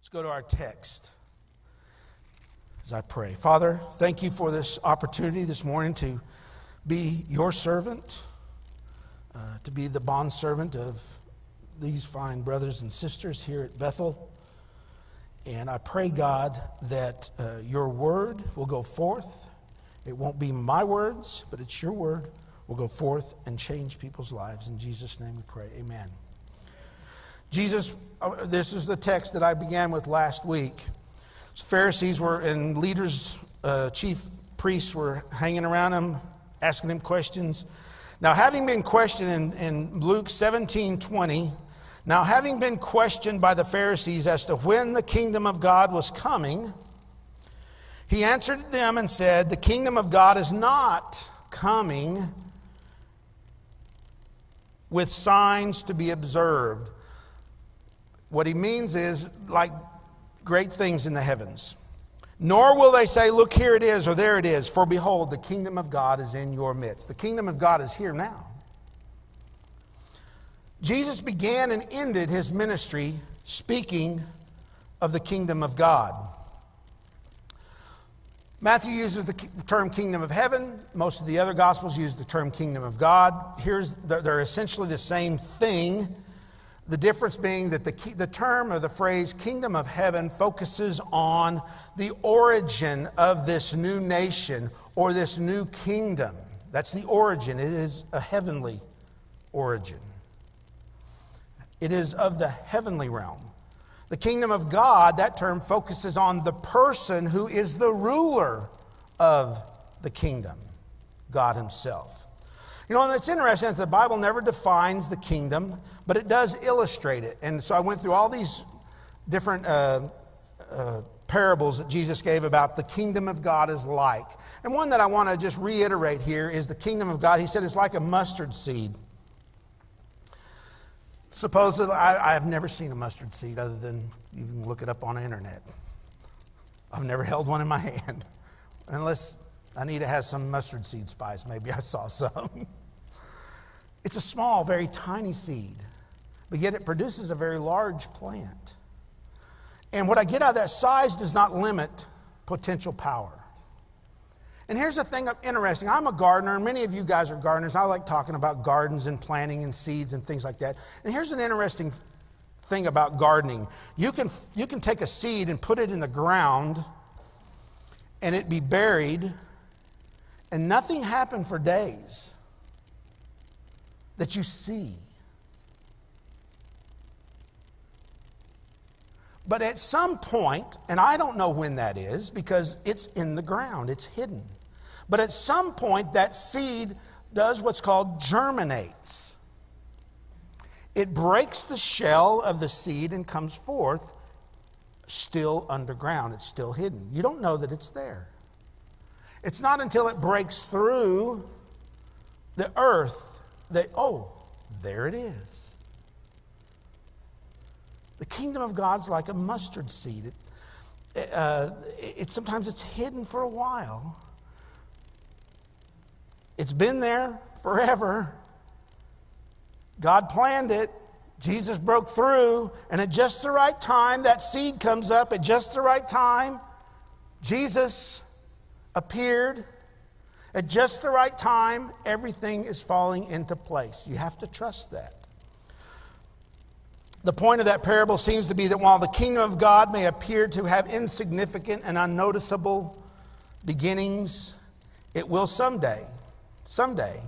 Let's go to our text as I pray. Father, thank you for this opportunity this morning to be your servant, uh, to be the bondservant of these fine brothers and sisters here at Bethel. And I pray, God, that uh, your word will go forth. It won't be my words, but it's your word will go forth and change people's lives. In Jesus' name we pray. Amen. Jesus, uh, this is the text that I began with last week. Pharisees were and leaders, uh, chief priests were hanging around him, asking him questions. Now, having been questioned in, in Luke 17 20, now having been questioned by the Pharisees as to when the kingdom of God was coming, he answered them and said, The kingdom of God is not coming with signs to be observed what he means is like great things in the heavens. Nor will they say, Look, here it is, or there it is, for behold, the kingdom of God is in your midst. The kingdom of God is here now. Jesus began and ended his ministry speaking of the kingdom of God. Matthew uses the term kingdom of heaven. Most of the other gospels use the term kingdom of God. Here's, they're essentially the same thing the difference being that the, key, the term or the phrase kingdom of heaven focuses on the origin of this new nation or this new kingdom. That's the origin. It is a heavenly origin, it is of the heavenly realm. The kingdom of God, that term focuses on the person who is the ruler of the kingdom, God Himself. You know, it's interesting that the Bible never defines the kingdom, but it does illustrate it. And so I went through all these different uh, uh, parables that Jesus gave about the kingdom of God is like. And one that I want to just reiterate here is the kingdom of God. He said it's like a mustard seed. Supposedly, I, have never seen a mustard seed other than you can look it up on the internet. I've never held one in my hand, unless Anita has some mustard seed spice. Maybe I saw some. It's a small, very tiny seed, but yet it produces a very large plant. And what I get out of that size does not limit potential power. And here's the thing interesting. I'm a gardener, and many of you guys are gardeners. I like talking about gardens and planting and seeds and things like that. And here's an interesting thing about gardening you can, you can take a seed and put it in the ground, and it be buried, and nothing happen for days that you see. But at some point, and I don't know when that is because it's in the ground, it's hidden. But at some point, that seed does what's called germinates. It breaks the shell of the seed and comes forth still underground. It's still hidden. You don't know that it's there. It's not until it breaks through the earth they, oh, there it is. The kingdom of God's like a mustard seed. It, uh, it, sometimes it's hidden for a while. It's been there forever. God planned it. Jesus broke through, and at just the right time, that seed comes up. At just the right time, Jesus appeared at just the right time, everything is falling into place. You have to trust that. The point of that parable seems to be that while the kingdom of God may appear to have insignificant and unnoticeable beginnings, it will someday, someday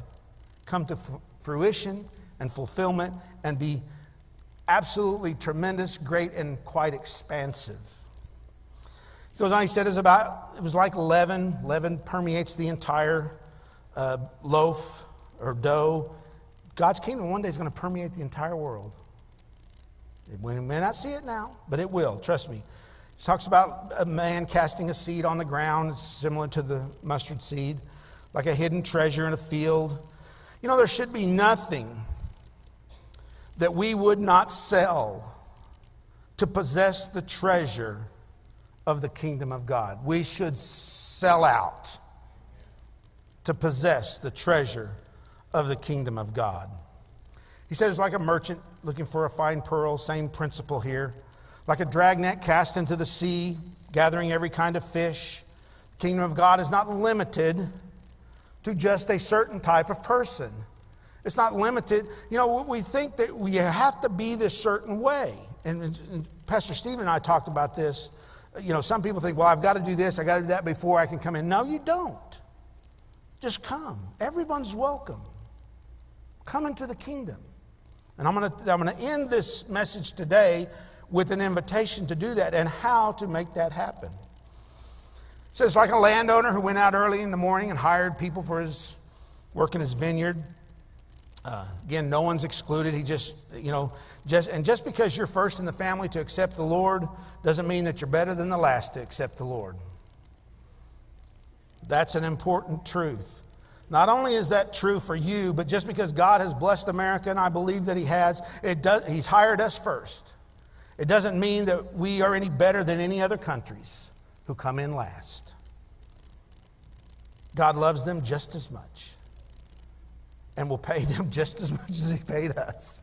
come to fruition and fulfillment and be absolutely tremendous, great, and quite expansive. He goes on, he said it was about, it was like leaven. Leaven permeates the entire uh, loaf or dough. God's kingdom one day is going to permeate the entire world. We may not see it now, but it will, trust me. He talks about a man casting a seed on the ground, it's similar to the mustard seed, like a hidden treasure in a field. You know, there should be nothing that we would not sell to possess the treasure of the kingdom of God. We should sell out to possess the treasure of the kingdom of God. He said it's like a merchant looking for a fine pearl, same principle here. like a dragnet cast into the sea, gathering every kind of fish. The kingdom of God is not limited to just a certain type of person. It's not limited. You know, we think that we have to be this certain way. And, Pastor Stephen and I talked about this. You know, some people think, well, I've got to do this, I've got to do that before I can come in. No, you don't. Just come. Everyone's welcome. Come into the kingdom. And I'm going to, I'm going to end this message today with an invitation to do that and how to make that happen. So it's like a landowner who went out early in the morning and hired people for his work in his vineyard. Uh, again, no one's excluded. He just, you know, just and just because you're first in the family to accept the Lord doesn't mean that you're better than the last to accept the Lord. That's an important truth. Not only is that true for you, but just because God has blessed America, and I believe that He has, it does, He's hired us first. It doesn't mean that we are any better than any other countries who come in last. God loves them just as much and will pay them just as much as He paid us.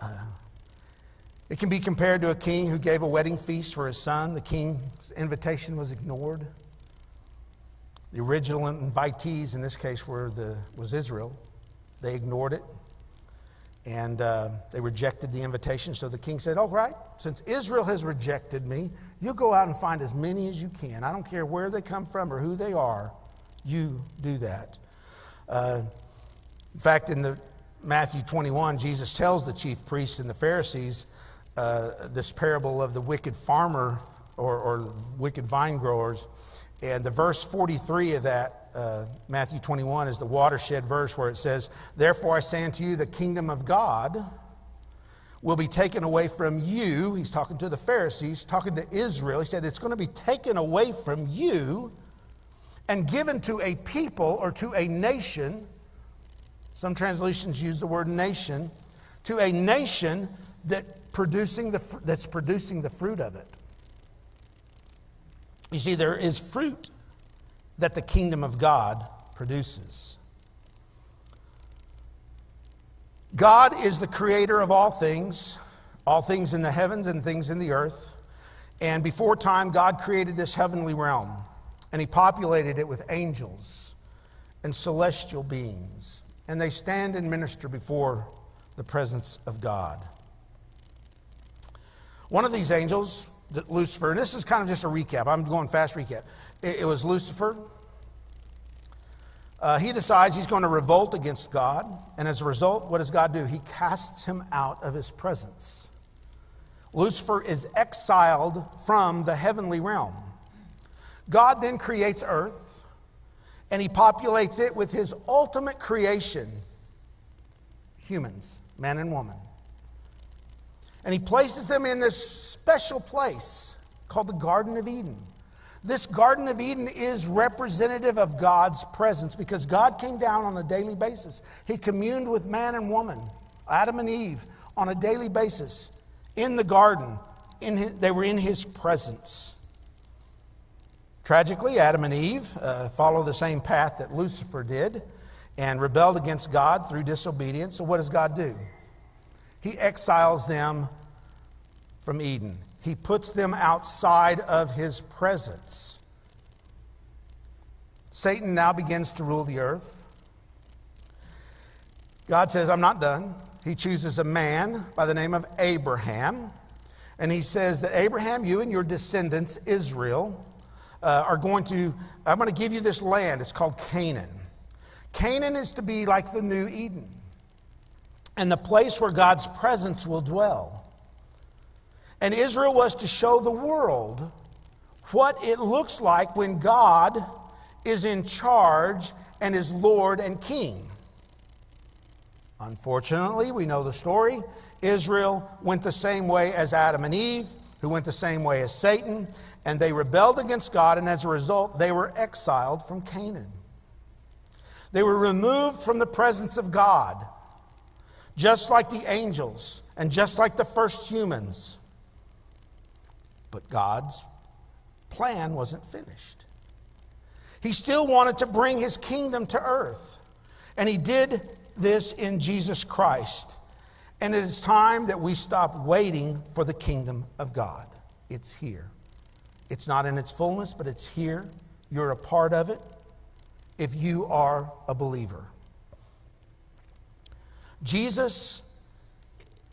Uh, it can be compared to a king who gave a wedding feast for his son. The king's invitation was ignored. The original invitees in this case were the, was Israel. They ignored it and uh, they rejected the invitation. So the king said, All right, since Israel has rejected me, you go out and find as many as you can. I don't care where they come from or who they are, you do that. Uh, in fact, in the Matthew 21, Jesus tells the chief priests and the Pharisees uh, this parable of the wicked farmer or, or wicked vine growers and the verse 43 of that, uh, Matthew 21, is the watershed verse where it says, Therefore I say unto you, the kingdom of God will be taken away from you. He's talking to the Pharisees, talking to Israel. He said, It's going to be taken away from you and given to a people or to a nation. Some translations use the word nation, to a nation that producing the, that's producing the fruit of it. You see, there is fruit that the kingdom of God produces. God is the creator of all things, all things in the heavens and things in the earth. And before time, God created this heavenly realm, and He populated it with angels and celestial beings. And they stand and minister before the presence of God. One of these angels Lucifer, and this is kind of just a recap. I'm going fast recap. It, it was Lucifer. Uh, he decides he's going to revolt against God, and as a result, what does God do? He casts him out of his presence. Lucifer is exiled from the heavenly realm. God then creates earth, and he populates it with his ultimate creation humans, man and woman. And he places them in this special place called the Garden of Eden. This Garden of Eden is representative of God's presence because God came down on a daily basis. He communed with man and woman, Adam and Eve, on a daily basis in the garden. In his, they were in his presence. Tragically, Adam and Eve uh, follow the same path that Lucifer did and rebelled against God through disobedience. So, what does God do? He exiles them from Eden, He puts them outside of His presence. Satan now begins to rule the earth. God says, I'm not done. He chooses a man by the name of Abraham. And he says that Abraham, you and your descendants, Israel, uh, are going to, I'm going to give you this land. It's called Canaan. Canaan is to be like the new Eden and the place where God's presence will dwell. And Israel was to show the world what it looks like when God is in charge and is Lord and King. Unfortunately, we know the story. Israel went the same way as Adam and Eve, who went the same way as Satan, and they rebelled against God, and as a result, they were exiled from Canaan. They were removed from the presence of God just like the angels and just like the first humans. But God's plan wasn't finished. He still wanted to bring his kingdom to earth. And he did this in Jesus Christ. And it is time that we stop waiting for the kingdom of God. It's here. It's not in its fullness, but it's here. You're a part of it if you are a believer. Jesus,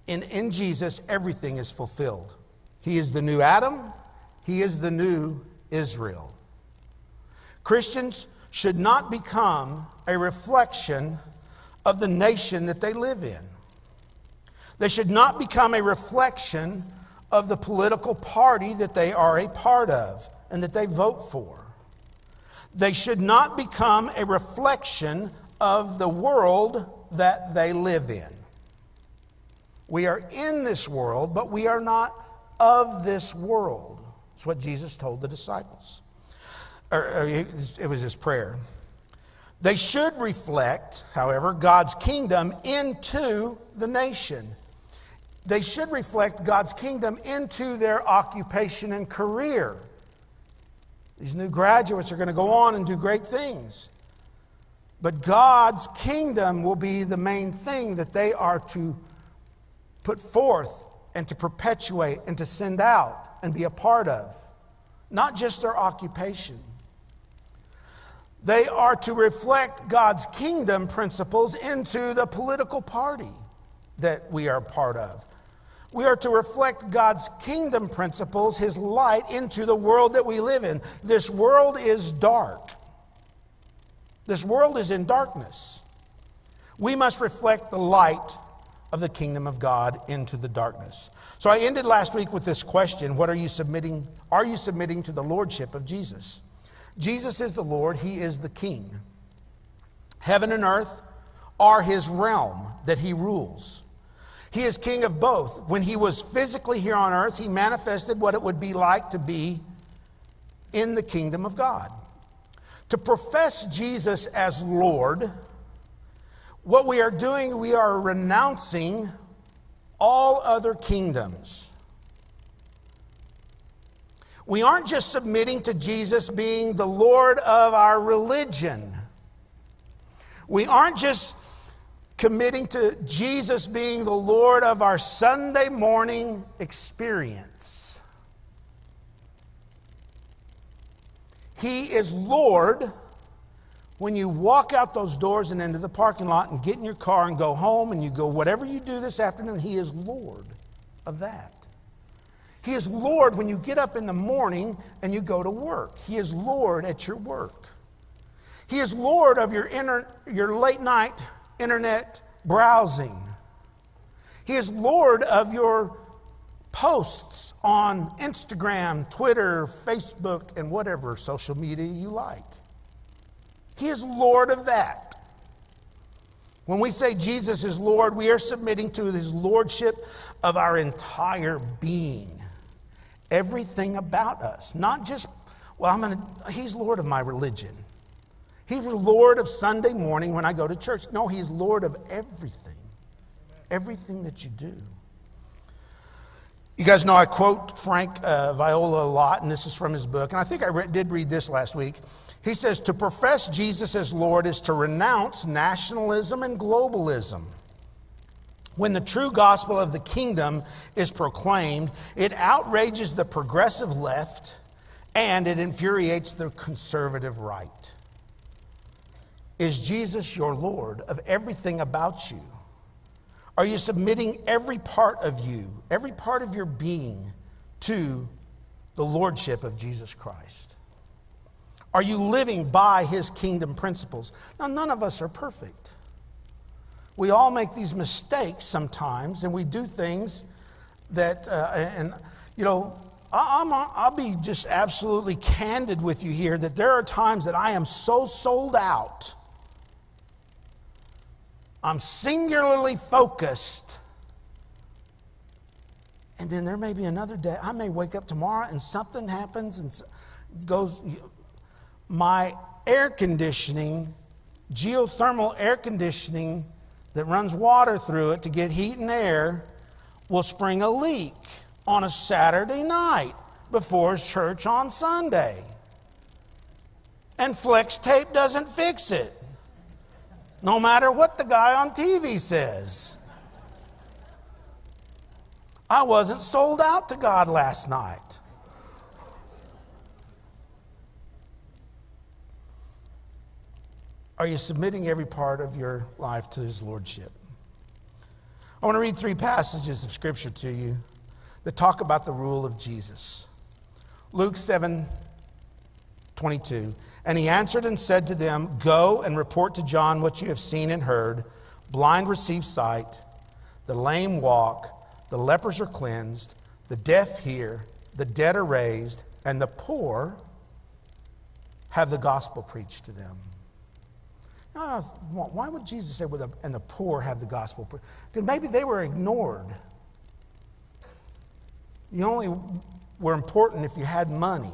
in, in Jesus, everything is fulfilled. He is the new Adam, He is the new Israel. Christians should not become a reflection of the nation that they live in. They should not become a reflection of the political party that they are a part of and that they vote for. They should not become a reflection of the world that they live in. We are in this world, but we are not of this world. It's what Jesus told the disciples. Or, or it was his prayer. They should reflect, however, God's kingdom into the nation. They should reflect God's kingdom into their occupation and career. These new graduates are going to go on and do great things. But God's kingdom will be the main thing that they are to put forth and to perpetuate and to send out and be a part of, not just their occupation. They are to reflect God's kingdom principles into the political party that we are part of. We are to reflect God's kingdom principles, His light, into the world that we live in. This world is dark. This world is in darkness. We must reflect the light of the kingdom of God into the darkness. So I ended last week with this question What are you submitting? Are you submitting to the lordship of Jesus? Jesus is the Lord, He is the King. Heaven and earth are His realm that He rules. He is King of both. When He was physically here on earth, He manifested what it would be like to be in the kingdom of God. To profess Jesus as Lord, what we are doing, we are renouncing all other kingdoms. We aren't just submitting to Jesus being the Lord of our religion. We aren't just committing to Jesus being the Lord of our Sunday morning experience. He is Lord when you walk out those doors and into the parking lot and get in your car and go home and you go, whatever you do this afternoon, He is Lord of that. He is Lord when you get up in the morning and you go to work. He is Lord at your work. He is Lord of your, inner, your late night internet browsing. He is Lord of your posts on Instagram, Twitter, Facebook, and whatever social media you like. He is Lord of that. When we say Jesus is Lord, we are submitting to his lordship of our entire being. Everything about us, not just, well, I'm going to, he's Lord of my religion. He's Lord of Sunday morning when I go to church. No, he's Lord of everything. Everything that you do. You guys know I quote Frank uh, Viola a lot, and this is from his book. And I think I re- did read this last week. He says, To profess Jesus as Lord is to renounce nationalism and globalism. When the true gospel of the kingdom is proclaimed, it outrages the progressive left and it infuriates the conservative right. Is Jesus your Lord of everything about you? Are you submitting every part of you, every part of your being to the Lordship of Jesus Christ? Are you living by His kingdom principles? Now, none of us are perfect. We all make these mistakes sometimes, and we do things that, uh, and, you know, I'm, I'll be just absolutely candid with you here that there are times that I am so sold out I'm singularly focused. And then there may be another day. I may wake up tomorrow and something happens and goes. My air conditioning, geothermal air conditioning that runs water through it to get heat and air, will spring a leak on a Saturday night before church on Sunday. And flex tape doesn't fix it no matter what the guy on TV says. I wasn't sold out to God last night. Are you submitting every part of your life to His Lordship? I want to read three passages of Scripture to you that talk about the rule of Jesus. Luke 7 22. And he answered and said to them, Go and report to John what you have seen and heard. Blind receive sight, the lame walk, the lepers are cleansed, the deaf hear, the dead are raised, and the poor have the gospel preached to them. Now, why would Jesus say, and the poor have the gospel? Because maybe they were ignored. You only were important if you had money.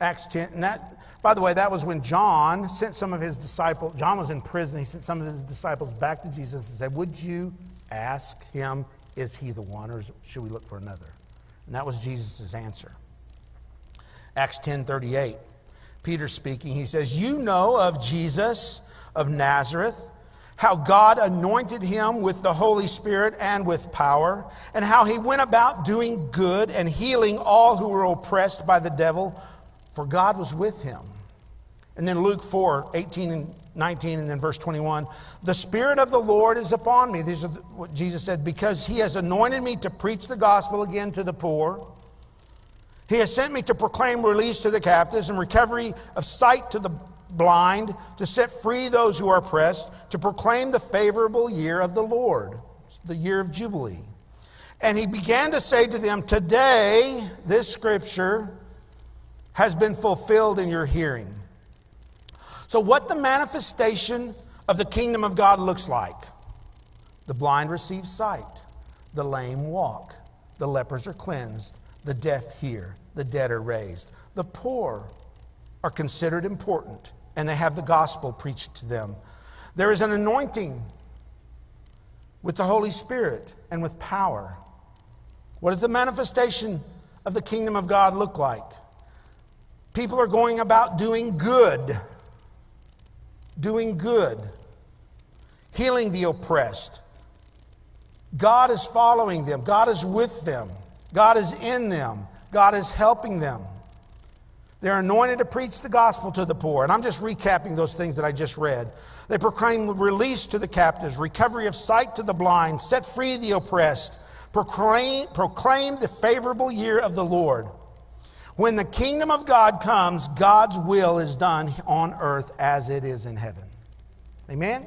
Acts 10. And that, by the way, that was when John sent some of his disciples. John was in prison. He sent some of his disciples back to Jesus and said, Would you ask him, is he the one, or should we look for another? And that was Jesus' answer. Acts 10 38. Peter speaking, he says, You know of Jesus of Nazareth, how God anointed him with the Holy Spirit and with power, and how he went about doing good and healing all who were oppressed by the devil for God was with him. And then Luke 4 18 and 19, and then verse 21 The Spirit of the Lord is upon me. These are what Jesus said, because he has anointed me to preach the gospel again to the poor. He has sent me to proclaim release to the captives and recovery of sight to the blind, to set free those who are oppressed, to proclaim the favorable year of the Lord, the year of Jubilee. And he began to say to them, Today, this scripture has been fulfilled in your hearing. So, what the manifestation of the kingdom of God looks like the blind receive sight, the lame walk, the lepers are cleansed, the deaf hear, the dead are raised, the poor are considered important, and they have the gospel preached to them. There is an anointing with the Holy Spirit and with power. What does the manifestation of the kingdom of God look like? People are going about doing good, doing good, healing the oppressed. God is following them, God is with them, God is in them, God is helping them. They're anointed to preach the gospel to the poor. And I'm just recapping those things that I just read. They proclaim release to the captives, recovery of sight to the blind, set free the oppressed, proclaim, proclaim the favorable year of the Lord. When the kingdom of God comes, God's will is done on earth as it is in heaven. Amen?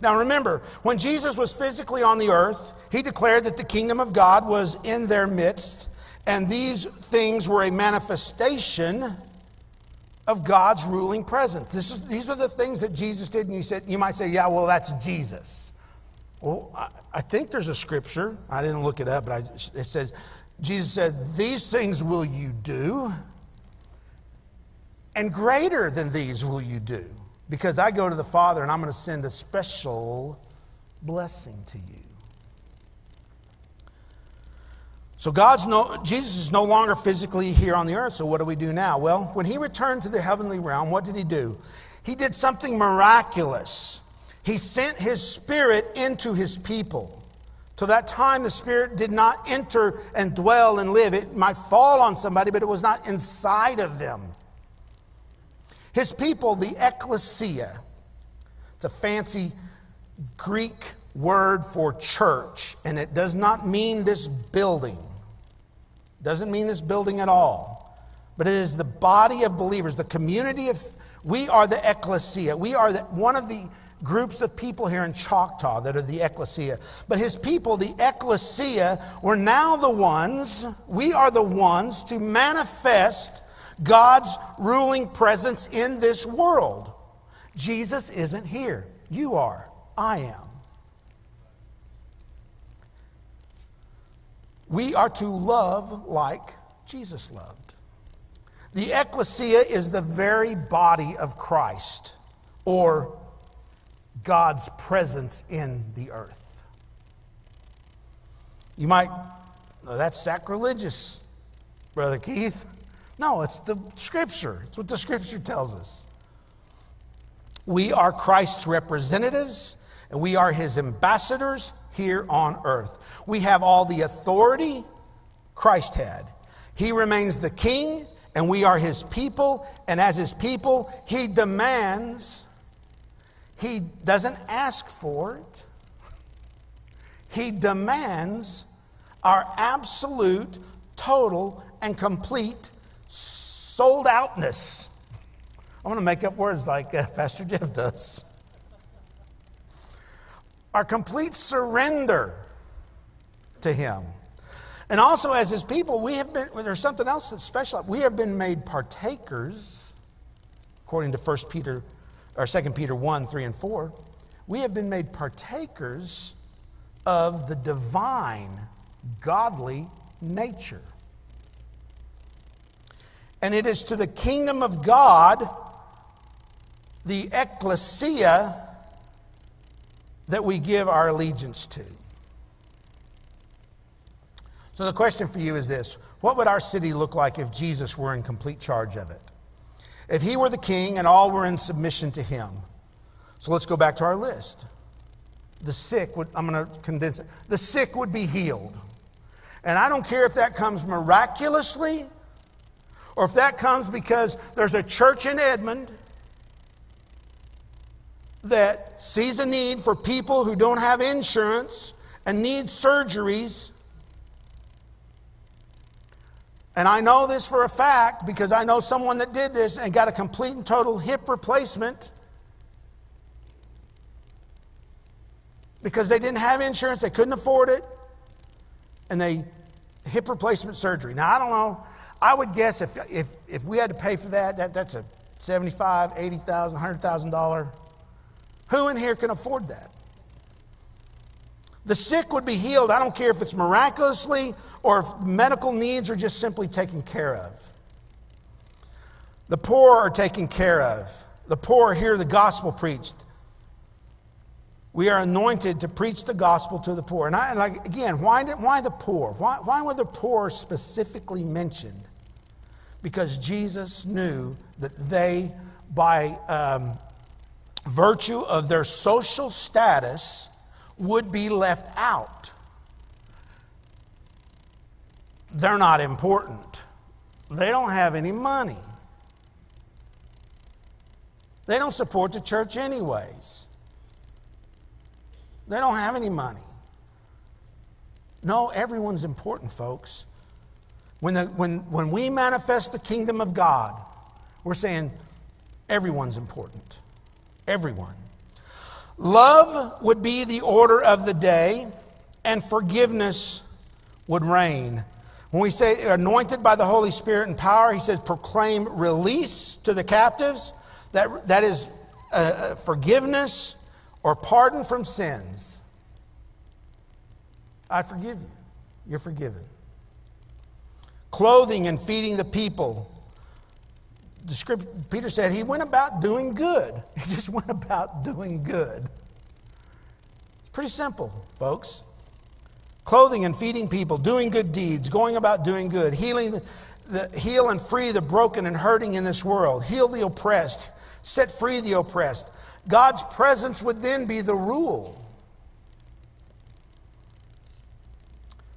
Now remember, when Jesus was physically on the earth, he declared that the kingdom of God was in their midst, and these things were a manifestation of God's ruling presence. This is, these are the things that Jesus did, and you said, you might say, yeah, well, that's Jesus. Well, I, I think there's a scripture. I didn't look it up, but I, it says, Jesus said, These things will you do, and greater than these will you do, because I go to the Father and I'm going to send a special blessing to you. So God's no Jesus is no longer physically here on the earth. So what do we do now? Well, when he returned to the heavenly realm, what did he do? He did something miraculous. He sent his spirit into his people. To that time, the Spirit did not enter and dwell and live. It might fall on somebody, but it was not inside of them. His people, the ecclesia, it's a fancy Greek word for church, and it does not mean this building. It doesn't mean this building at all. But it is the body of believers, the community of, we are the ecclesia. We are the, one of the groups of people here in Choctaw that are the ecclesia. But his people, the ecclesia, were now the ones, we are the ones to manifest God's ruling presence in this world. Jesus isn't here. You are. I am. We are to love like Jesus loved. The ecclesia is the very body of Christ, or God's presence in the earth. You might, oh, that's sacrilegious, Brother Keith. No, it's the scripture. It's what the scripture tells us. We are Christ's representatives, and we are his ambassadors here on earth. We have all the authority Christ had. He remains the king, and we are his people, and as his people, he demands, he doesn't ask for it, he demands our absolute, total, and complete sold outness. I want to make up words like uh, Pastor Jeff does. Our complete surrender to Him. And also, as His people, we have been, there's something else that's special. We have been made partakers, according to 1 Peter, or 2 Peter 1, 3, and 4. We have been made partakers of the divine, godly nature. And it is to the kingdom of God, the ecclesia, that we give our allegiance to. So the question for you is this What would our city look like if Jesus were in complete charge of it? If he were the king and all were in submission to him. So let's go back to our list. The sick would, I'm going to condense it, the sick would be healed. And I don't care if that comes miraculously or if that comes because there's a church in Edmond that sees a need for people who don't have insurance and need surgeries. And I know this for a fact because I know someone that did this and got a complete and total hip replacement because they didn't have insurance, they couldn't afford it, and they hip replacement surgery. Now, I don't know. I would guess if, if, if we had to pay for that, that that's a $75, $80,000, $100,000. Who in here can afford that? The sick would be healed. I don't care if it's miraculously or if medical needs are just simply taken care of. The poor are taken care of. The poor hear the gospel preached. We are anointed to preach the gospel to the poor. And, I, again, why, did, why the poor? Why, why were the poor specifically mentioned? Because Jesus knew that they, by um, virtue of their social status, would be left out. They're not important. They don't have any money. They don't support the church, anyways. They don't have any money. No, everyone's important, folks. When, the, when, when we manifest the kingdom of God, we're saying everyone's important. Everyone. Love would be the order of the day, and forgiveness would reign. When we say anointed by the Holy Spirit and power, he says proclaim release to the captives. That, that is uh, uh forgiveness or pardon from sins. I forgive you. You're forgiven. Clothing and feeding the people. The script, Peter said he went about doing good. He just went about doing good. It's pretty simple, folks. Clothing and feeding people, doing good deeds, going about doing good, healing the, heal and free the broken and hurting in this world, heal the oppressed, set free the oppressed. God's presence would then be the rule.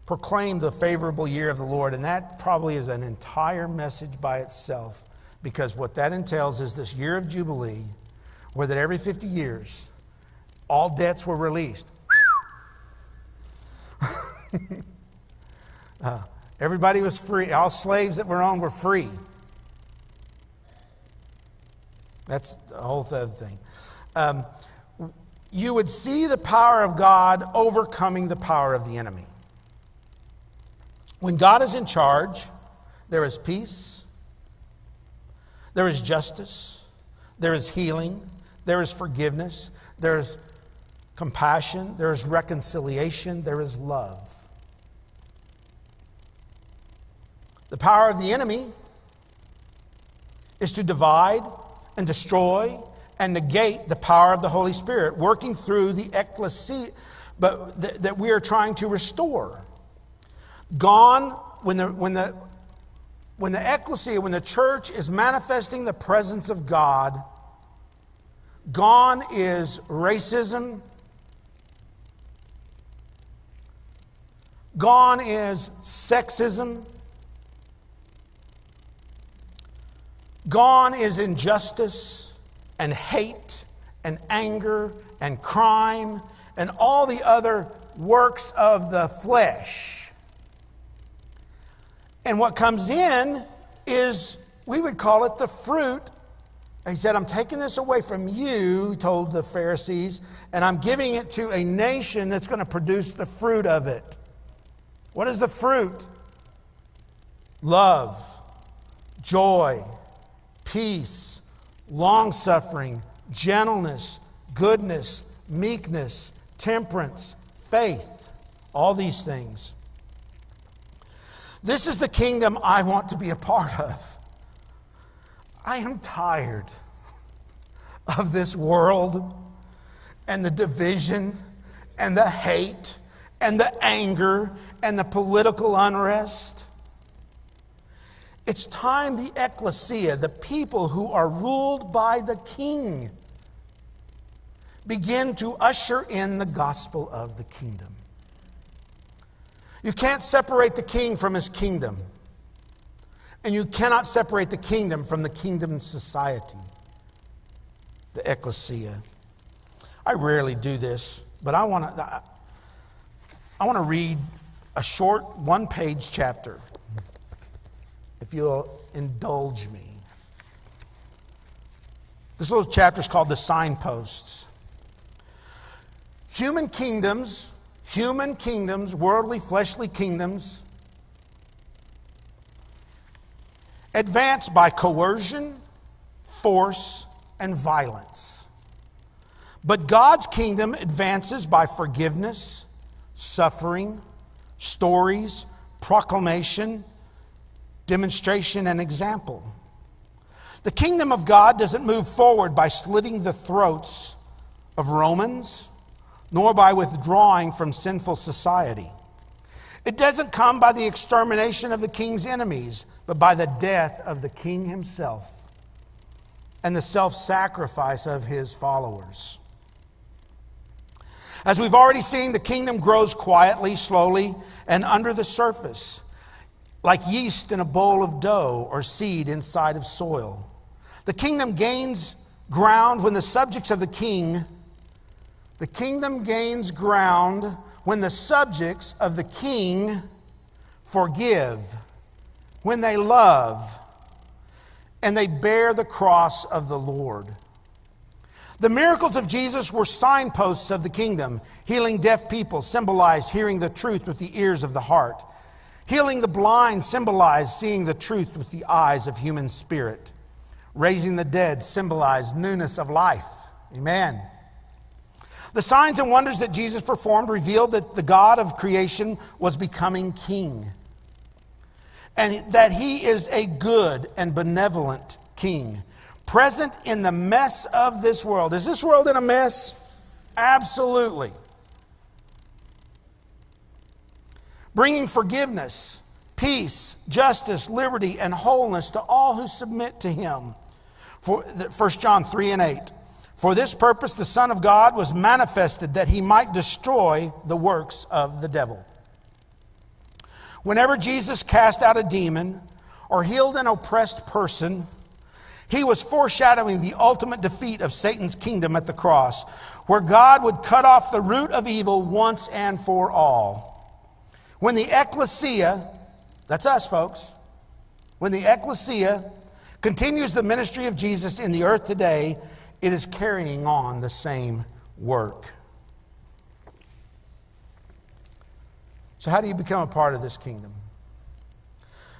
Proclaim the favorable year of the Lord, and that probably is an entire message by itself because what that entails is this year of Jubilee, where that every 50 years, all debts were released. uh, everybody was free. All slaves that were on were free. That's a whole other thing um, you would see the power of God overcoming the power of the enemy. When God is in charge, there is peace, there is justice, there is healing, there is forgiveness, there is compassion, there is reconciliation, there is love. The power of the enemy is to divide and destroy and negate the power of the Holy Spirit, working through the ecclesia but th- that we are trying to restore. Gone when the when the when the ecclesia, when the church is manifesting the presence of God, gone is racism. Gone is sexism. Gone is injustice and hate and anger and crime and all the other works of the flesh. And what comes in is, we would call it the fruit. He said, I'm taking this away from you, told the Pharisees, and I'm giving it to a nation that's going to produce the fruit of it. What is the fruit? Love, joy, peace, long suffering, gentleness, goodness, meekness, temperance, faith. All these things. This is the kingdom I want to be a part of. I am tired of this world and the division and the hate and the anger and the political unrest. It's time the ecclesia, the people who are ruled by the king, begin to usher in the gospel of the kingdom. You can't separate the king from his kingdom, and you cannot separate the kingdom from the kingdom society, the ecclesia. I rarely do this, but I want to. I want to read a short one page chapter, if you'll indulge me. This little chapter is called The Signposts. Human kingdoms, human kingdoms, worldly, fleshly kingdoms, advance by coercion, force, and violence. But God's kingdom advances by forgiveness suffering, stories, proclamation, demonstration, and example. The kingdom of God doesn't move forward by slitting the throats of Romans, nor by withdrawing from sinful society. It doesn't come by the extermination of the king's enemies, but by the death of the king himself and the self sacrifice of his followers. As we've already seen, the kingdom grows quietly, slowly, and under the surface, like yeast in a bowl of dough or seed inside of soil. The kingdom gains ground when the subjects of the king, the kingdom gains ground when the subjects of the king forgive, when they love, and they bear the cross of the Lord. The miracles of Jesus were signposts of the kingdom. Healing deaf people symbolized hearing the truth with the ears of the heart. Healing the blind symbolized seeing the truth with the eyes of human spirit. Raising the dead symbolized newness of life. Amen. The signs and wonders that Jesus performed revealed that the God of creation was becoming king and that he is a good and benevolent king present in the mess of this world. Is this world in a mess? Absolutely. Bringing forgiveness, peace, justice, liberty, and wholeness to all who submit to him. For 1 John 3 and 8. For this purpose the Son of God was manifested that he might destroy the works of the devil. Whenever Jesus cast out a demon or healed an oppressed person, he was foreshadowing the ultimate defeat of Satan's kingdom at the cross, where God would cut off the root of evil once and for all. When the ecclesia, that's us, folks, when the ecclesia continues the ministry of Jesus in the earth today, it is carrying on the same work. So, how do you become a part of this kingdom?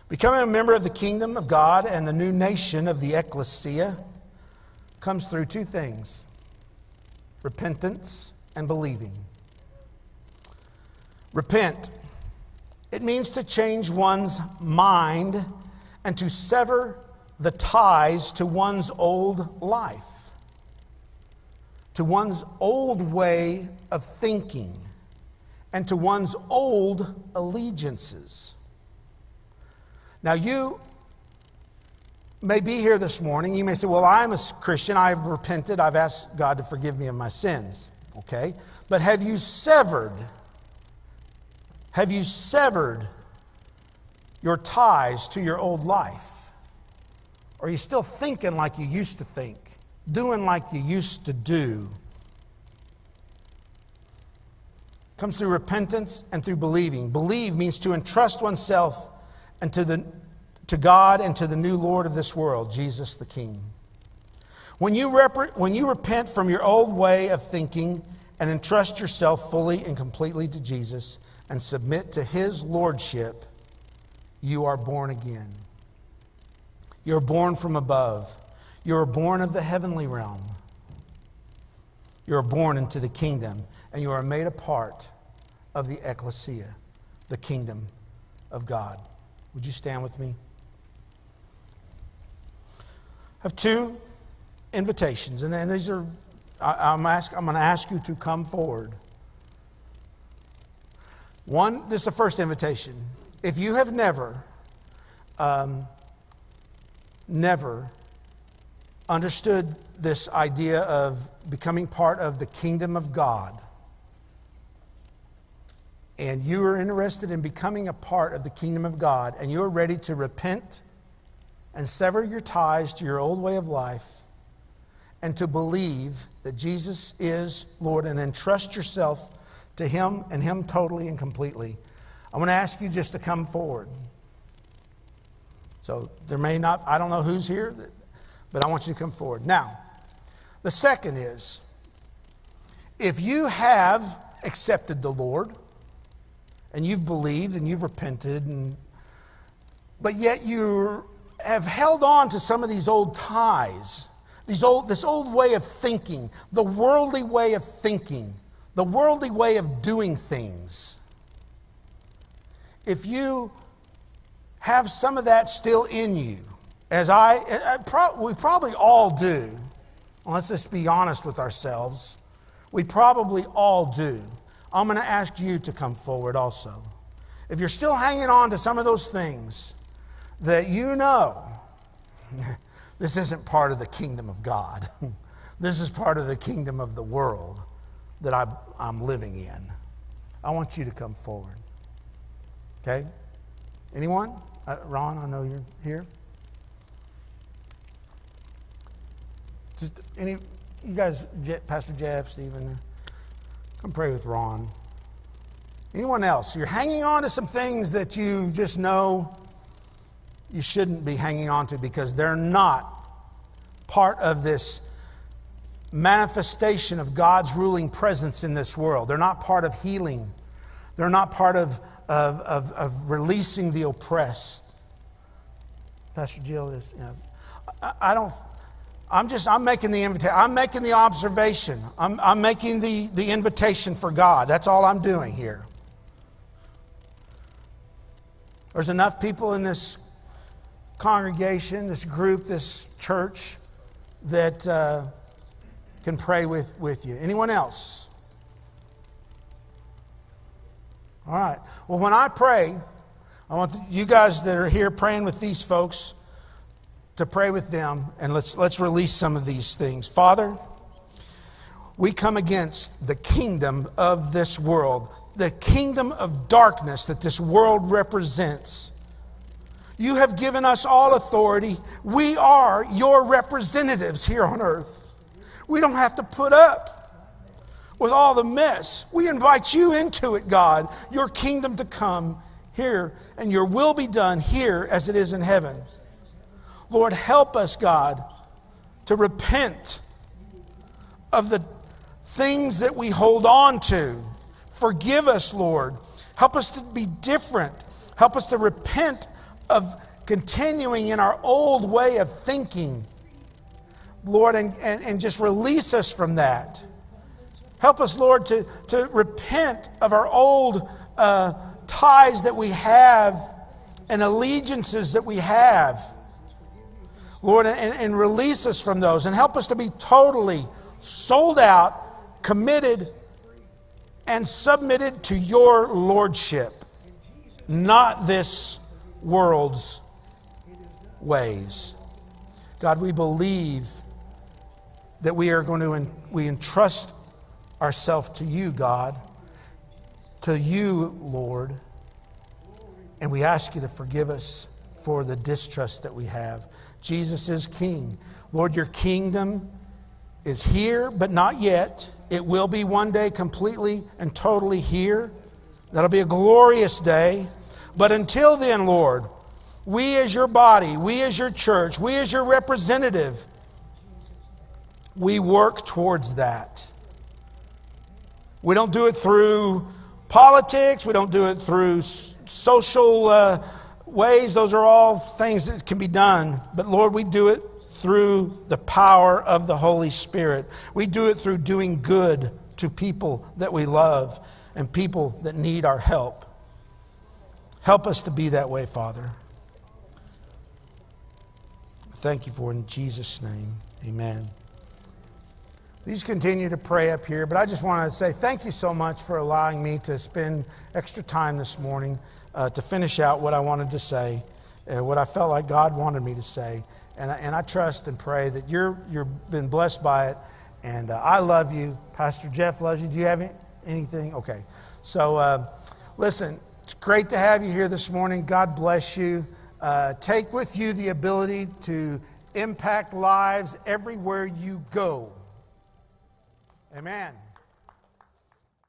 Becoming a member of the kingdom of God and the new nation of the ecclesia comes through two things repentance and believing. Repent. It means to change one's mind and to sever the ties to one's old life, to one's old way of thinking, and to one's old allegiances. Now, you may be here this morning. You may say, Well, I'm a Christian. I've repented. I've asked God to forgive me of my sins. Okay? But have you severed Have you severed your ties to your old life? Are you still thinking like you used to think, doing like you used to do? Comes through repentance and through believing. Believe means to entrust oneself and to, the, to God and to the new Lord of this world, Jesus the King. When you, rep- when you repent from your old way of thinking and entrust yourself fully and completely to Jesus and submit to His Lordship, you are born again. You're born from above. You're born of the heavenly realm. You're born into the kingdom, and you are made a part of the ecclesia, the kingdom of God. Would you stand with me? I have two invitations, and these are, I'm, ask, I'm going to ask you to come forward. One, this is the first invitation. If you have never, um, never understood this idea of becoming part of the kingdom of God, and you are interested in becoming a part of the kingdom of God, and you're ready to repent and sever your ties to your old way of life, and to believe that Jesus is Lord and entrust yourself to Him and Him totally and completely, I want to ask you just to come forward. So there may not, I don't know who's here, but I want you to come forward. Now, the second is if you have accepted the Lord and you've believed and you've repented, and, but yet you have held on to some of these old ties, these old, this old way of thinking, the worldly way of thinking, the worldly way of doing things. If you have some of that still in you, as I, I pro- we probably all do, well, let's just be honest with ourselves. We probably all do. I'm going to ask you to come forward also. If you're still hanging on to some of those things that you know, this isn't part of the kingdom of God, this is part of the kingdom of the world that I, I'm living in, I want you to come forward. Okay? Anyone? Uh, Ron, I know you're here. Just any, you guys, Pastor Jeff, Stephen, come pray with Ron. Anyone else? You're hanging on to some things that you just know you shouldn't be hanging on to because they're not part of this manifestation of God's ruling presence in this world. They're not part of healing. They're not part of, of, of, of releasing the oppressed. Pastor Jill is, you know, I, I don't, I'm just, I'm making the invitation. I'm making the observation. I'm, I'm making the, the invitation for God. That's all I'm doing here. There's enough people in this congregation, this group, this church that uh, can pray with, with you. Anyone else? All right. Well, when I pray, I want you guys that are here praying with these folks to pray with them and let's, let's release some of these things. Father, we come against the kingdom of this world, the kingdom of darkness that this world represents. You have given us all authority. We are your representatives here on earth. We don't have to put up with all the mess. We invite you into it, God, your kingdom to come here and your will be done here as it is in heaven. Lord, help us, God, to repent of the things that we hold on to. Forgive us, Lord. Help us to be different. Help us to repent of continuing in our old way of thinking, Lord, and, and, and just release us from that. Help us, Lord, to, to repent of our old uh, ties that we have and allegiances that we have. Lord, and, and release us from those and help us to be totally sold out, committed, and submitted to your lordship, not this world's ways. God, we believe that we are going to we entrust ourselves to you, God, to you, Lord. And we ask you to forgive us for the distrust that we have. Jesus is King. Lord, your kingdom is here, but not yet. It will be one day completely and totally here. That'll be a glorious day. But until then, Lord, we as your body, we as your church, we as your representative, we work towards that. We don't do it through politics, we don't do it through social uh, ways. Those are all things that can be done. But Lord, we do it through the power of the Holy Spirit. We do it through doing good to people that we love and people that need our help. Help us to be that way, Father. Thank you for it in Jesus' name. Amen. These continue to pray up here, but I just want to say thank you so much for allowing me to spend extra time this morning uh, to finish out what I wanted to say, uh, what I felt like God wanted me to say. And I, and I trust and pray that you're, you've been blessed by it. And uh, I love you. Pastor Jeff loves you. Do you have any, anything? Okay. So, uh, listen, it's great to have you here this morning. God bless you. Uh, take with you the ability to impact lives everywhere you go. Amen.